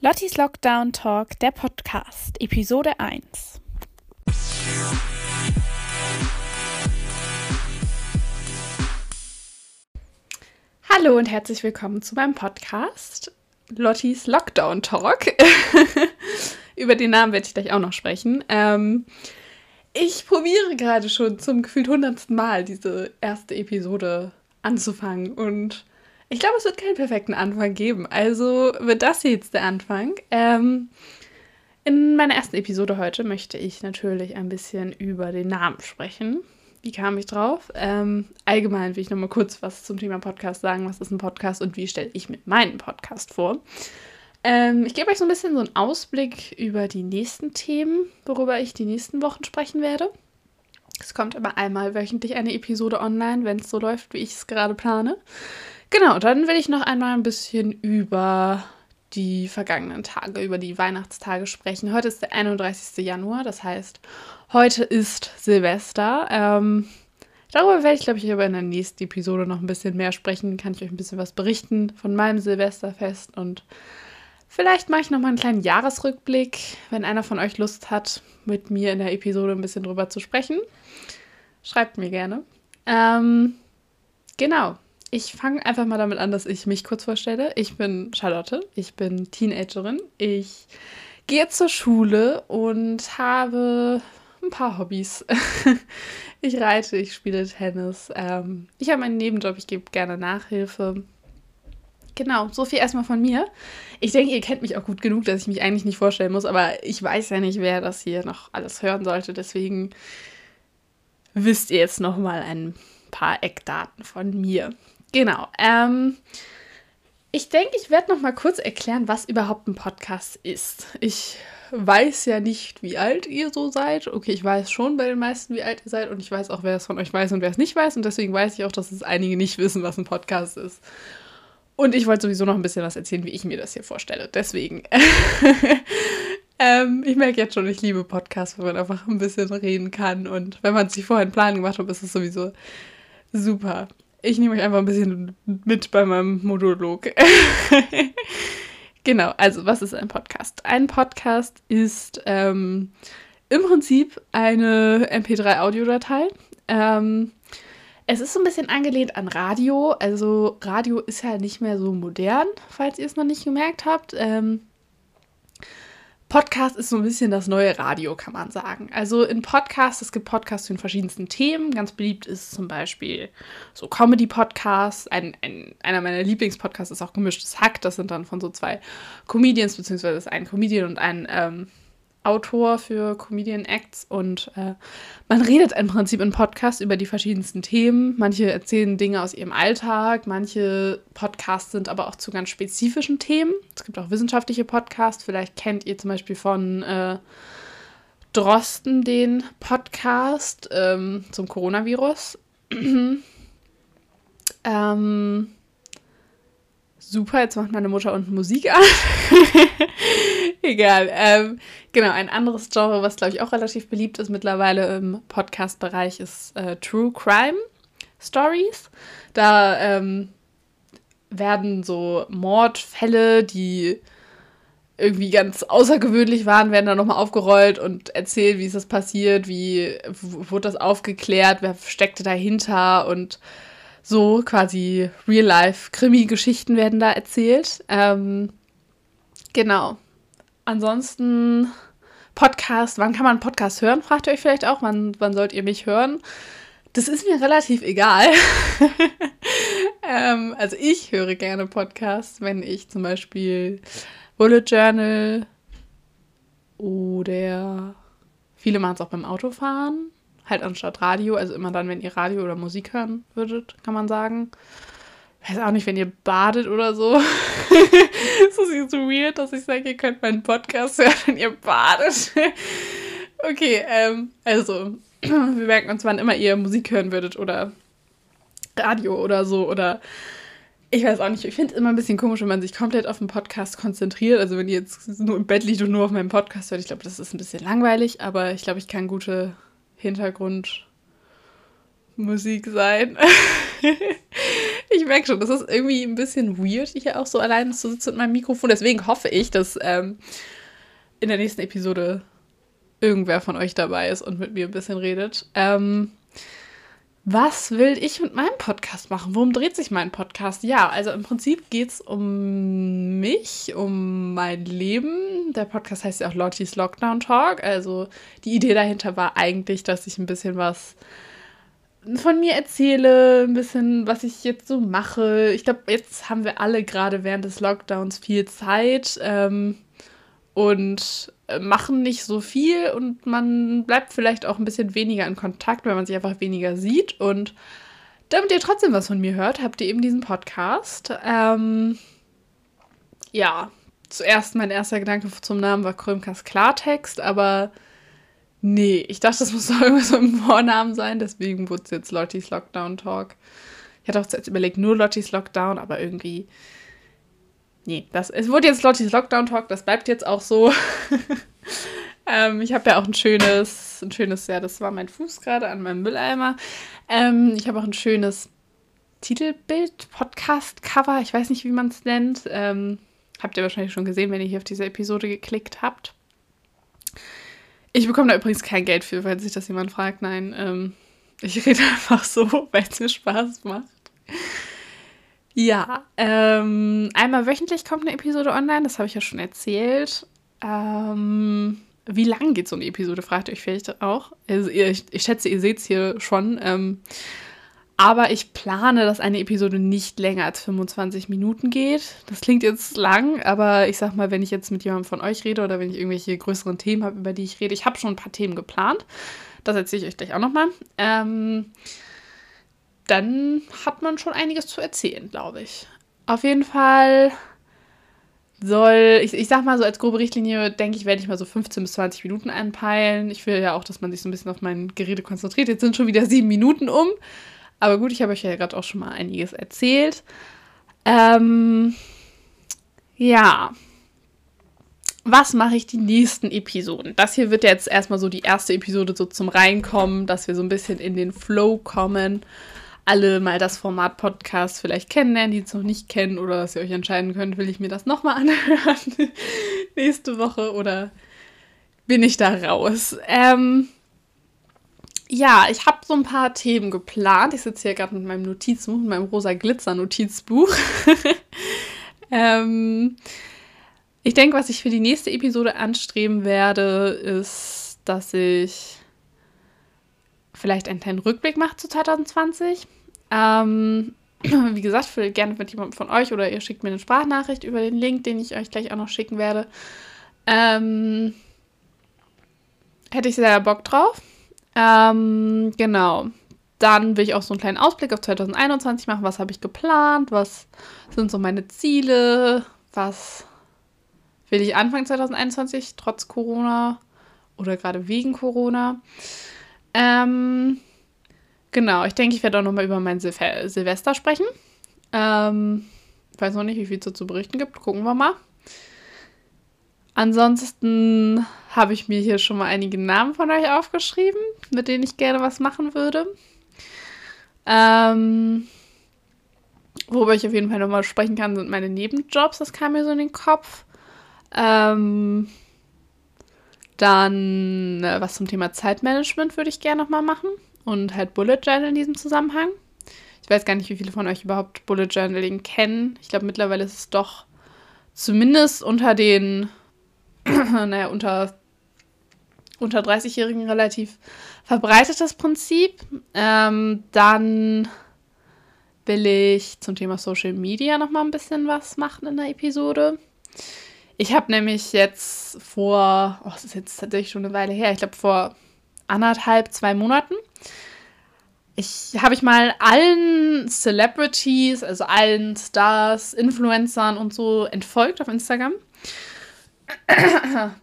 Lottis Lockdown Talk, der Podcast, Episode 1. Hallo und herzlich willkommen zu meinem Podcast Lottis Lockdown Talk. Über den Namen werde ich gleich auch noch sprechen. Ähm, ich probiere gerade schon zum gefühlt hundertsten Mal diese erste Episode anzufangen und ich glaube, es wird keinen perfekten Anfang geben. Also wird das jetzt der Anfang. Ähm, in meiner ersten Episode heute möchte ich natürlich ein bisschen über den Namen sprechen. Wie kam ich drauf? Ähm, allgemein will ich nochmal kurz was zum Thema Podcast sagen. Was ist ein Podcast und wie stelle ich mir meinen Podcast vor? Ähm, ich gebe euch so ein bisschen so einen Ausblick über die nächsten Themen, worüber ich die nächsten Wochen sprechen werde. Es kommt immer einmal wöchentlich eine Episode online, wenn es so läuft, wie ich es gerade plane. Genau, dann will ich noch einmal ein bisschen über die vergangenen Tage, über die Weihnachtstage sprechen. Heute ist der 31. Januar, das heißt, heute ist Silvester. Ähm, darüber werde ich, glaube ich, aber in der nächsten Episode noch ein bisschen mehr sprechen. Kann ich euch ein bisschen was berichten von meinem Silvesterfest und vielleicht mache ich noch mal einen kleinen Jahresrückblick, wenn einer von euch Lust hat, mit mir in der Episode ein bisschen drüber zu sprechen. Schreibt mir gerne. Ähm, genau. Ich fange einfach mal damit an, dass ich mich kurz vorstelle. Ich bin Charlotte, ich bin Teenagerin. Ich gehe zur Schule und habe ein paar Hobbys. ich reite, ich spiele Tennis. Ähm, ich habe einen Nebenjob, ich gebe gerne Nachhilfe. Genau, so viel erstmal von mir. Ich denke, ihr kennt mich auch gut genug, dass ich mich eigentlich nicht vorstellen muss, aber ich weiß ja nicht, wer das hier noch alles hören sollte. Deswegen wisst ihr jetzt noch mal ein paar Eckdaten von mir. Genau. Ähm, ich denke, ich werde noch mal kurz erklären, was überhaupt ein Podcast ist. Ich weiß ja nicht, wie alt ihr so seid. Okay, ich weiß schon bei den meisten, wie alt ihr seid und ich weiß auch, wer es von euch weiß und wer es nicht weiß und deswegen weiß ich auch, dass es einige nicht wissen, was ein Podcast ist. Und ich wollte sowieso noch ein bisschen was erzählen, wie ich mir das hier vorstelle. Deswegen. ähm, ich merke jetzt schon, ich liebe Podcasts, wo man einfach ein bisschen reden kann. Und wenn man sich vorher einen Plan gemacht hat, ist es sowieso super. Ich nehme euch einfach ein bisschen mit bei meinem Monolog. genau, also was ist ein Podcast? Ein Podcast ist ähm, im Prinzip eine MP3-Audiodatei. Ähm, es ist so ein bisschen angelehnt an Radio. Also Radio ist ja nicht mehr so modern, falls ihr es noch nicht gemerkt habt. Ähm, Podcast ist so ein bisschen das neue Radio, kann man sagen. Also in Podcasts, es gibt Podcasts zu den verschiedensten Themen. Ganz beliebt ist zum Beispiel so Comedy-Podcasts. Ein, ein, einer meiner Lieblingspodcasts ist auch Gemischtes Hack. Das sind dann von so zwei Comedians, beziehungsweise ein Comedian und ein ähm, Autor für Comedian Acts und äh, man redet im Prinzip im Podcast über die verschiedensten Themen. Manche erzählen Dinge aus ihrem Alltag, manche Podcasts sind aber auch zu ganz spezifischen Themen. Es gibt auch wissenschaftliche Podcasts. Vielleicht kennt ihr zum Beispiel von äh, Drosten den Podcast ähm, zum Coronavirus. ähm, super, jetzt macht meine Mutter unten Musik an. Egal. Ähm, genau, ein anderes Genre, was glaube ich auch relativ beliebt ist mittlerweile im Podcast-Bereich, ist äh, True Crime Stories. Da ähm, werden so Mordfälle, die irgendwie ganz außergewöhnlich waren, werden dann nochmal aufgerollt und erzählt, wie ist das passiert, wie wurde das aufgeklärt, wer steckte dahinter und so quasi Real-Life-Krimi-Geschichten werden da erzählt. Ähm, genau. Ansonsten Podcast, wann kann man Podcast hören, fragt ihr euch vielleicht auch, wann, wann sollt ihr mich hören? Das ist mir relativ egal. ähm, also ich höre gerne Podcasts, wenn ich zum Beispiel Bullet Journal oder viele machen es auch beim Autofahren halt anstatt Radio, also immer dann, wenn ihr Radio oder Musik hören würdet, kann man sagen. Ich weiß auch nicht, wenn ihr badet oder so. ist das so weird, dass ich sage, ihr könnt meinen Podcast hören, wenn ihr badet. okay, ähm, also, wir merken uns, wann immer ihr Musik hören würdet oder Radio oder so oder ich weiß auch nicht, ich finde es immer ein bisschen komisch, wenn man sich komplett auf den Podcast konzentriert. Also wenn ihr jetzt nur im Bett liegt und nur auf meinem Podcast hört, ich glaube, das ist ein bisschen langweilig, aber ich glaube, ich kann gute Hintergrundmusik sein. Ich merke schon, das ist irgendwie ein bisschen weird, hier auch so allein zu sitzen mit meinem Mikrofon. Deswegen hoffe ich, dass ähm, in der nächsten Episode irgendwer von euch dabei ist und mit mir ein bisschen redet. Ähm, was will ich mit meinem Podcast machen? Worum dreht sich mein Podcast? Ja, also im Prinzip geht es um mich, um mein Leben. Der Podcast heißt ja auch Lottie's Lockdown Talk. Also die Idee dahinter war eigentlich, dass ich ein bisschen was von mir erzähle, ein bisschen, was ich jetzt so mache. Ich glaube, jetzt haben wir alle gerade während des Lockdowns viel Zeit ähm, und äh, machen nicht so viel und man bleibt vielleicht auch ein bisschen weniger in Kontakt, weil man sich einfach weniger sieht. Und damit ihr trotzdem was von mir hört, habt ihr eben diesen Podcast. Ähm, ja, zuerst mein erster Gedanke zum Namen war Krömkas Klartext, aber nee, ich dachte, das muss doch irgendwas mit dem Vornamen sein, deswegen wurde es jetzt Lotties Lockdown Talk. Ich hatte auch zuerst überlegt, nur Lotties Lockdown, aber irgendwie nee, das, es wurde jetzt Lotties Lockdown Talk, das bleibt jetzt auch so. ähm, ich habe ja auch ein schönes, ein schönes, ja, das war mein Fuß gerade an meinem Mülleimer. Ähm, ich habe auch ein schönes Titelbild, Podcast-Cover, ich weiß nicht, wie man es nennt. Ähm, habt ihr wahrscheinlich schon gesehen, wenn ihr hier auf diese Episode geklickt habt. Ich bekomme da übrigens kein Geld für, weil sich das jemand fragt. Nein, ähm, ich rede einfach so, weil es mir Spaß macht. Ja, ähm, einmal wöchentlich kommt eine Episode online, das habe ich ja schon erzählt. Ähm, wie lang geht so eine Episode, fragt ihr euch vielleicht auch. Also, ich, ich schätze, ihr seht es hier schon. Ähm, aber ich plane, dass eine Episode nicht länger als 25 Minuten geht. Das klingt jetzt lang, aber ich sag mal, wenn ich jetzt mit jemandem von euch rede oder wenn ich irgendwelche größeren Themen habe, über die ich rede, ich habe schon ein paar Themen geplant. Das erzähle ich euch gleich auch nochmal. Ähm, dann hat man schon einiges zu erzählen, glaube ich. Auf jeden Fall soll, ich, ich sag mal so als grobe Richtlinie, denke ich, werde ich mal so 15 bis 20 Minuten einpeilen. Ich will ja auch, dass man sich so ein bisschen auf mein Gerede konzentriert. Jetzt sind schon wieder sieben Minuten um. Aber gut, ich habe euch ja gerade auch schon mal einiges erzählt. Ähm, ja. Was mache ich die nächsten Episoden? Das hier wird jetzt erstmal so die erste Episode so zum Reinkommen, dass wir so ein bisschen in den Flow kommen alle mal das Format Podcast vielleicht kennenlernen, die es noch nicht kennen oder dass ihr euch entscheiden könnt, will ich mir das nochmal anhören nächste Woche oder bin ich da raus. Ähm, ja, ich habe so ein paar Themen geplant. Ich sitze hier gerade mit meinem Notizbuch, mit meinem rosa Glitzer-Notizbuch. ähm, ich denke, was ich für die nächste Episode anstreben werde, ist, dass ich vielleicht einen kleinen Rückblick mache zu 2020. Ähm, wie gesagt, für, gerne mit jemandem von euch oder ihr schickt mir eine Sprachnachricht über den Link, den ich euch gleich auch noch schicken werde. Ähm, hätte ich sehr Bock drauf. Ähm, genau. Dann will ich auch so einen kleinen Ausblick auf 2021 machen. Was habe ich geplant? Was sind so meine Ziele? Was will ich Anfang 2021 trotz Corona oder gerade wegen Corona? Ähm, genau, ich denke, ich werde auch nochmal über mein Silv Silvester sprechen. Ähm, ich weiß noch nicht, wie viel es zu berichten gibt. Gucken wir mal. Ansonsten habe ich mir hier schon mal einige Namen von euch aufgeschrieben, mit denen ich gerne was machen würde. Ähm, worüber ich auf jeden Fall nochmal sprechen kann, sind meine Nebenjobs. Das kam mir so in den Kopf. Ähm, dann äh, was zum Thema Zeitmanagement würde ich gerne nochmal machen und halt Bullet Journal in diesem Zusammenhang. Ich weiß gar nicht, wie viele von euch überhaupt Bullet Journaling kennen. Ich glaube, mittlerweile ist es doch zumindest unter den, naja, unter, unter 30-Jährigen relativ verbreitetes Prinzip. Ähm, dann will ich zum Thema Social Media nochmal ein bisschen was machen in der Episode. Ich habe nämlich jetzt vor, oh, das ist jetzt tatsächlich schon eine Weile her, ich glaube vor anderthalb, zwei Monaten, ich habe ich mal allen Celebrities, also allen Stars, Influencern und so entfolgt auf Instagram.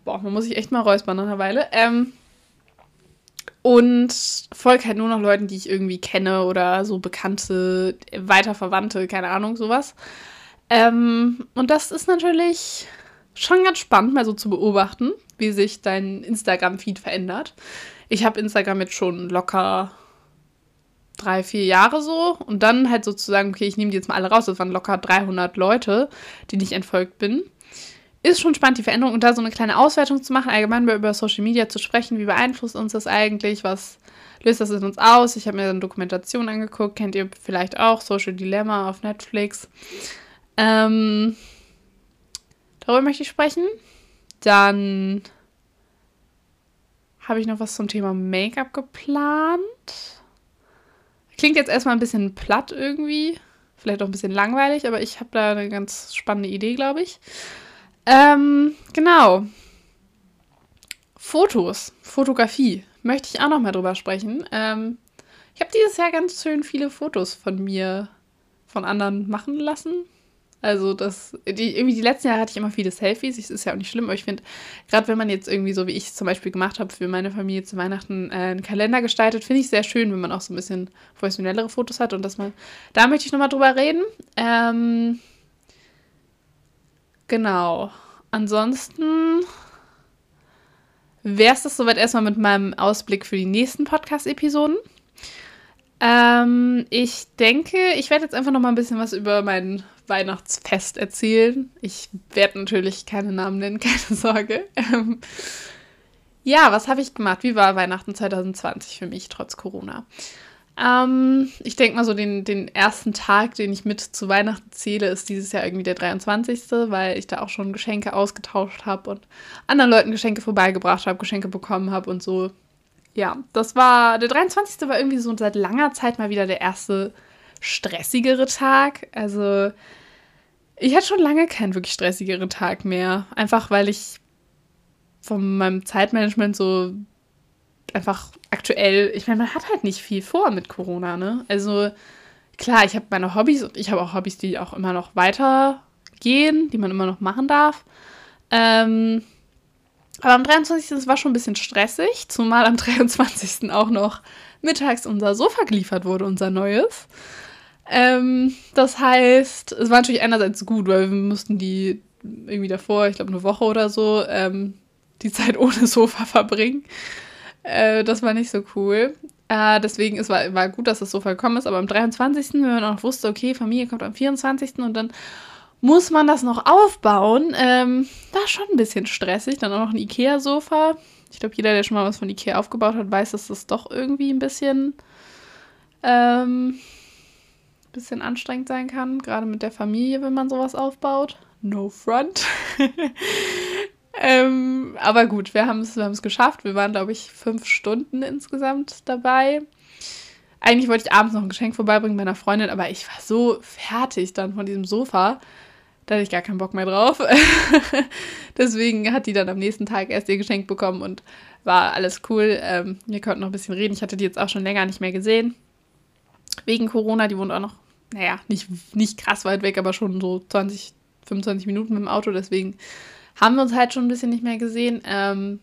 Boah, man muss sich echt mal räuspern nach einer Weile. Ähm, und folge halt nur noch Leuten, die ich irgendwie kenne oder so bekannte, weiterverwandte, keine Ahnung, sowas. Ähm, und das ist natürlich schon ganz spannend, mal so zu beobachten, wie sich dein Instagram-Feed verändert. Ich habe Instagram jetzt schon locker drei, vier Jahre so. Und dann halt sozusagen, okay, ich nehme die jetzt mal alle raus. Das waren locker 300 Leute, denen ich entfolgt bin. Ist schon spannend, die Veränderung und da so eine kleine Auswertung zu machen, allgemein über Social Media zu sprechen. Wie beeinflusst uns das eigentlich? Was löst das in uns aus? Ich habe mir eine Dokumentation angeguckt, kennt ihr vielleicht auch, Social Dilemma auf Netflix. Ähm, darüber möchte ich sprechen. Dann habe ich noch was zum Thema Make-up geplant. Klingt jetzt erstmal ein bisschen platt irgendwie. Vielleicht auch ein bisschen langweilig, aber ich habe da eine ganz spannende Idee, glaube ich. Ähm, genau. Fotos, Fotografie, möchte ich auch noch mal drüber sprechen. Ähm, ich habe dieses Jahr ganz schön viele Fotos von mir, von anderen machen lassen. Also das, die, irgendwie die letzten Jahre hatte ich immer viele Selfies. Das ist ja auch nicht schlimm, aber ich finde, gerade wenn man jetzt irgendwie so wie ich zum Beispiel gemacht habe, für meine Familie zu Weihnachten äh, einen Kalender gestaltet, finde ich sehr schön, wenn man auch so ein bisschen professionellere Fotos hat und dass man, da möchte ich nochmal drüber reden. Ähm, genau. Ansonsten wäre es das soweit erstmal mit meinem Ausblick für die nächsten Podcast-Episoden. Ähm, ich denke, ich werde jetzt einfach noch mal ein bisschen was über mein Weihnachtsfest erzählen. Ich werde natürlich keine Namen nennen, keine Sorge. Ähm, ja, was habe ich gemacht? Wie war Weihnachten 2020 für mich trotz Corona? Ähm, ich denke mal so, den, den ersten Tag, den ich mit zu Weihnachten zähle, ist dieses Jahr irgendwie der 23., weil ich da auch schon Geschenke ausgetauscht habe und anderen Leuten Geschenke vorbeigebracht habe, Geschenke bekommen habe und so ja, das war, der 23. war irgendwie so seit langer Zeit mal wieder der erste stressigere Tag. Also, ich hatte schon lange keinen wirklich stressigeren Tag mehr. Einfach weil ich von meinem Zeitmanagement so einfach aktuell, ich meine, man hat halt nicht viel vor mit Corona, ne? Also, klar, ich habe meine Hobbys und ich habe auch Hobbys, die auch immer noch weitergehen, die man immer noch machen darf. Ähm, aber am 23. Das war schon ein bisschen stressig, zumal am 23. auch noch mittags unser Sofa geliefert wurde, unser neues. Ähm, das heißt, es war natürlich einerseits gut, weil wir mussten die irgendwie davor, ich glaube eine Woche oder so, ähm, die Zeit ohne Sofa verbringen. Äh, das war nicht so cool. Äh, deswegen es war, war gut, dass das Sofa gekommen ist, aber am 23., wenn man auch wusste, okay, Familie kommt am 24. und dann muss man das noch aufbauen. Ähm, war schon ein bisschen stressig. Dann auch noch ein Ikea-Sofa. Ich glaube, jeder, der schon mal was von Ikea aufgebaut hat, weiß, dass das doch irgendwie ein bisschen, ähm, bisschen anstrengend sein kann. Gerade mit der Familie, wenn man sowas aufbaut. No front. ähm, aber gut, wir haben es wir geschafft. Wir waren, glaube ich, fünf Stunden insgesamt dabei. Eigentlich wollte ich abends noch ein Geschenk vorbeibringen meiner Freundin, aber ich war so fertig dann von diesem Sofa da hatte ich gar keinen Bock mehr drauf. Deswegen hat die dann am nächsten Tag erst ihr Geschenk bekommen und war alles cool. Ähm, wir konnten noch ein bisschen reden. Ich hatte die jetzt auch schon länger nicht mehr gesehen. Wegen Corona, die wohnt auch noch, naja, nicht, nicht krass weit weg, aber schon so 20, 25 Minuten mit dem Auto. Deswegen haben wir uns halt schon ein bisschen nicht mehr gesehen. Ähm,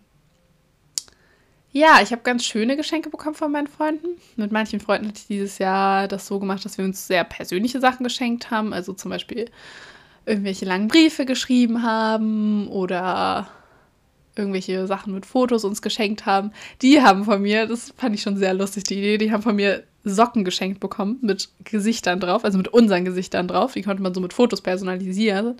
ja, ich habe ganz schöne Geschenke bekommen von meinen Freunden. Mit manchen Freunden hatte ich dieses Jahr das so gemacht, dass wir uns sehr persönliche Sachen geschenkt haben. Also zum Beispiel irgendwelche langen Briefe geschrieben haben oder irgendwelche Sachen mit Fotos uns geschenkt haben. Die haben von mir, das fand ich schon sehr lustig, die Idee, die haben von mir Socken geschenkt bekommen mit Gesichtern drauf, also mit unseren Gesichtern drauf. Die konnte man so mit Fotos personalisieren.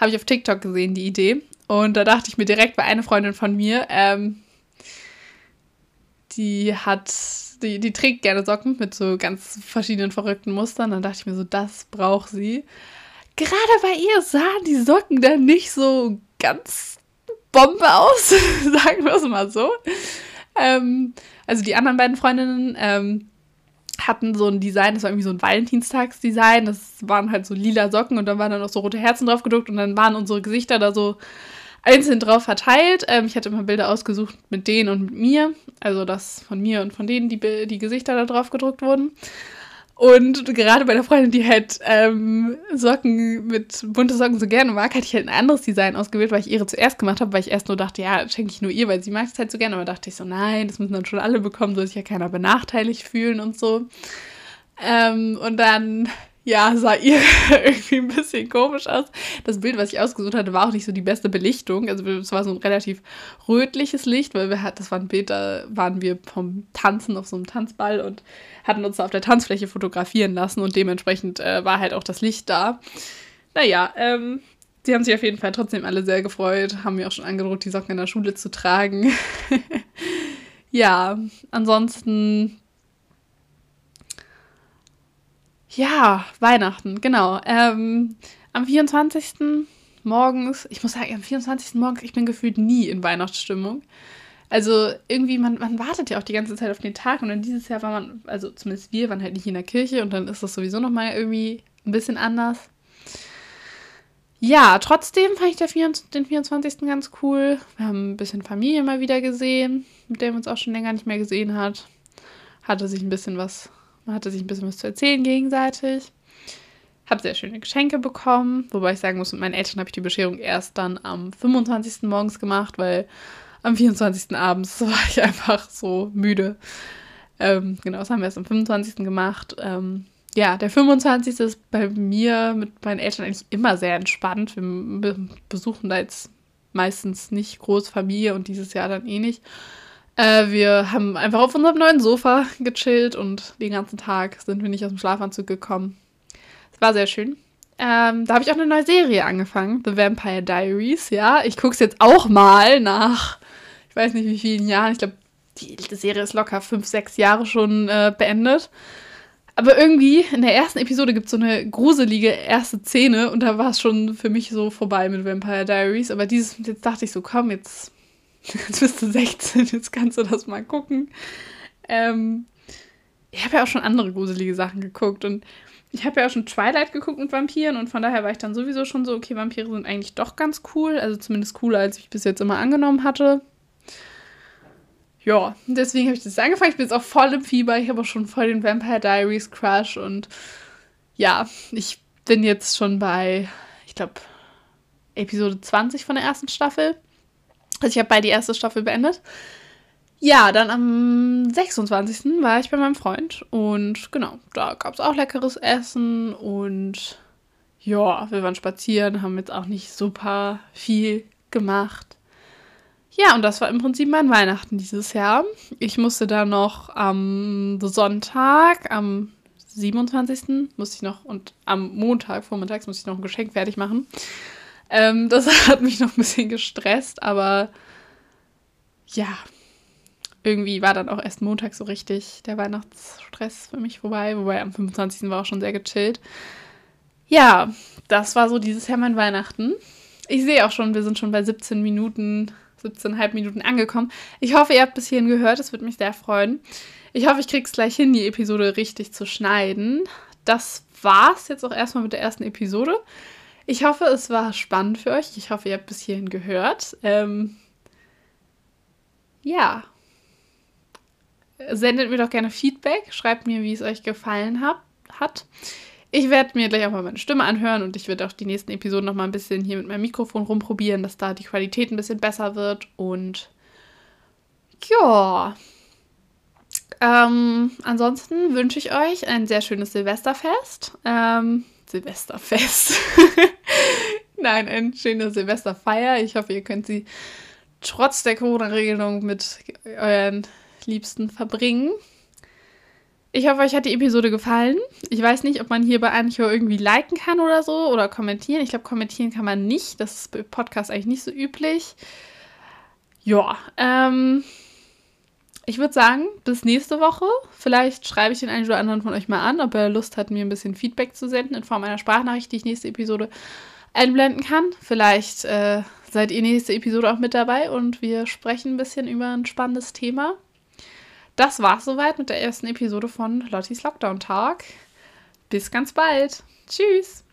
Habe ich auf TikTok gesehen, die Idee. Und da dachte ich mir direkt bei einer Freundin von mir, ähm, die hat, die, die trägt gerne Socken mit so ganz verschiedenen verrückten Mustern. Dann dachte ich mir so, das braucht sie gerade bei ihr sahen die Socken dann nicht so ganz Bombe aus, sagen wir es mal so. Ähm, also die anderen beiden Freundinnen ähm, hatten so ein Design, das war irgendwie so ein Valentinstagsdesign. Das waren halt so lila Socken und dann waren da noch so rote Herzen drauf gedruckt und dann waren unsere Gesichter da so einzeln drauf verteilt. Ähm, ich hatte immer Bilder ausgesucht mit denen und mit mir. Also das von mir und von denen, die, die Gesichter da drauf gedruckt wurden. Und gerade bei der Freundin, die halt ähm, Socken mit bunte Socken so gerne mag, hatte ich halt ein anderes Design ausgewählt, weil ich ihre zuerst gemacht habe, weil ich erst nur dachte, ja, schenke ich nur ihr, weil sie mag es halt so gerne. Aber dachte ich so, nein, das müssen dann schon alle bekommen, soll sich ja keiner benachteiligt fühlen und so. Ähm, und dann, ja, sah ihr irgendwie ein bisschen komisch aus. Das Bild, was ich ausgesucht hatte, war auch nicht so die beste Belichtung. Also es war so ein relativ rötliches Licht, weil wir hatten, das war ein Bild, da waren wir vom Tanzen auf so einem Tanzball und hatten uns da auf der Tanzfläche fotografieren lassen und dementsprechend äh, war halt auch das Licht da. Naja, ähm, sie haben sich auf jeden Fall trotzdem alle sehr gefreut, haben mir auch schon angedroht, die Socken in der Schule zu tragen. ja, ansonsten Ja, Weihnachten, genau. Ähm, am 24. morgens, ich muss sagen, am 24. morgens, ich bin gefühlt nie in Weihnachtsstimmung. Also irgendwie, man, man wartet ja auch die ganze Zeit auf den Tag und dann dieses Jahr war man, also zumindest wir waren halt nicht in der Kirche und dann ist das sowieso nochmal irgendwie ein bisschen anders. Ja, trotzdem fand ich 24, den 24. ganz cool. Wir haben ein bisschen Familie mal wieder gesehen, mit der wir uns auch schon länger nicht mehr gesehen hat. Hatte sich ein bisschen was man hatte sich ein bisschen was zu erzählen gegenseitig. Habe sehr schöne Geschenke bekommen, wobei ich sagen muss, mit meinen Eltern habe ich die Bescherung erst dann am 25. morgens gemacht, weil am 24. abends war ich einfach so müde. Ähm, genau, das haben wir erst am 25. gemacht. Ähm, ja, der 25. ist bei mir mit meinen Eltern eigentlich immer sehr entspannt. Wir besuchen da jetzt meistens nicht Großfamilie und dieses Jahr dann eh nicht. Äh, wir haben einfach auf unserem neuen Sofa gechillt und den ganzen Tag sind wir nicht aus dem Schlafanzug gekommen. Es war sehr schön. Ähm, da habe ich auch eine neue Serie angefangen, The Vampire Diaries. Ja, ich gucke es jetzt auch mal nach, ich weiß nicht wie vielen Jahren. Ich glaube, die, die, Serie ist locker fünf, sechs Jahre schon äh, beendet. Aber irgendwie in der ersten Episode gibt es so eine gruselige erste Szene und da war es schon für mich so vorbei mit Vampire Diaries. Aber dieses, jetzt dachte ich so, komm, jetzt Jetzt bist du 16, jetzt kannst du das mal gucken. Ähm, ich habe ja auch schon andere gruselige Sachen geguckt und ich habe ja auch schon Twilight geguckt mit Vampiren und von daher war ich dann sowieso schon so, okay, Vampire sind eigentlich doch ganz cool, also zumindest cooler, als ich bis jetzt immer angenommen hatte. Ja, deswegen habe ich das angefangen. Ich bin jetzt auch voll im Fieber. Ich habe auch schon voll den Vampire Diaries Crush und ja, ich bin jetzt schon bei, ich glaube, Episode 20 von der ersten Staffel. Also ich habe bei die erste Staffel beendet. Ja, dann am 26. war ich bei meinem Freund und genau, da gab es auch leckeres Essen und ja, wir waren spazieren, haben jetzt auch nicht super viel gemacht. Ja, und das war im Prinzip mein Weihnachten dieses Jahr. Ich musste da noch am Sonntag, am 27. musste ich noch und am Montag vormittags musste ich noch ein Geschenk fertig machen. Ähm, das hat mich noch ein bisschen gestresst, aber ja, irgendwie war dann auch erst Montag so richtig der Weihnachtsstress für mich vorbei, wobei am 25. war auch schon sehr gechillt. Ja, das war so dieses Jahr mein Weihnachten. Ich sehe auch schon, wir sind schon bei 17 Minuten, 17,5 Minuten angekommen. Ich hoffe, ihr habt bis hierhin gehört, es würde mich sehr freuen. Ich hoffe, ich kriege es gleich hin, die Episode richtig zu schneiden. Das war's jetzt auch erstmal mit der ersten Episode. Ich hoffe, es war spannend für euch. Ich hoffe, ihr habt bis hierhin gehört. Ähm, ja. Sendet mir doch gerne Feedback. Schreibt mir, wie es euch gefallen hab, hat. Ich werde mir gleich auch mal meine Stimme anhören und ich werde auch die nächsten Episoden noch mal ein bisschen hier mit meinem Mikrofon rumprobieren, dass da die Qualität ein bisschen besser wird. Und ja. Ähm, ansonsten wünsche ich euch ein sehr schönes Silvesterfest. Ähm, Silvesterfest. Nein, eine schöne Silvesterfeier. Ich hoffe, ihr könnt sie trotz der Corona-Regelung mit euren Liebsten verbringen. Ich hoffe, euch hat die Episode gefallen. Ich weiß nicht, ob man hier bei Anchor irgendwie liken kann oder so oder kommentieren. Ich glaube, kommentieren kann man nicht. Das ist bei Podcast eigentlich nicht so üblich. Ja, ähm, ich würde sagen, bis nächste Woche. Vielleicht schreibe ich den einen oder anderen von euch mal an, ob er Lust hat, mir ein bisschen Feedback zu senden in Form einer Sprachnachricht, die ich nächste Episode einblenden kann. Vielleicht äh, seid ihr nächste Episode auch mit dabei und wir sprechen ein bisschen über ein spannendes Thema. Das war's soweit mit der ersten Episode von Lottis Lockdown Talk. Bis ganz bald. Tschüss.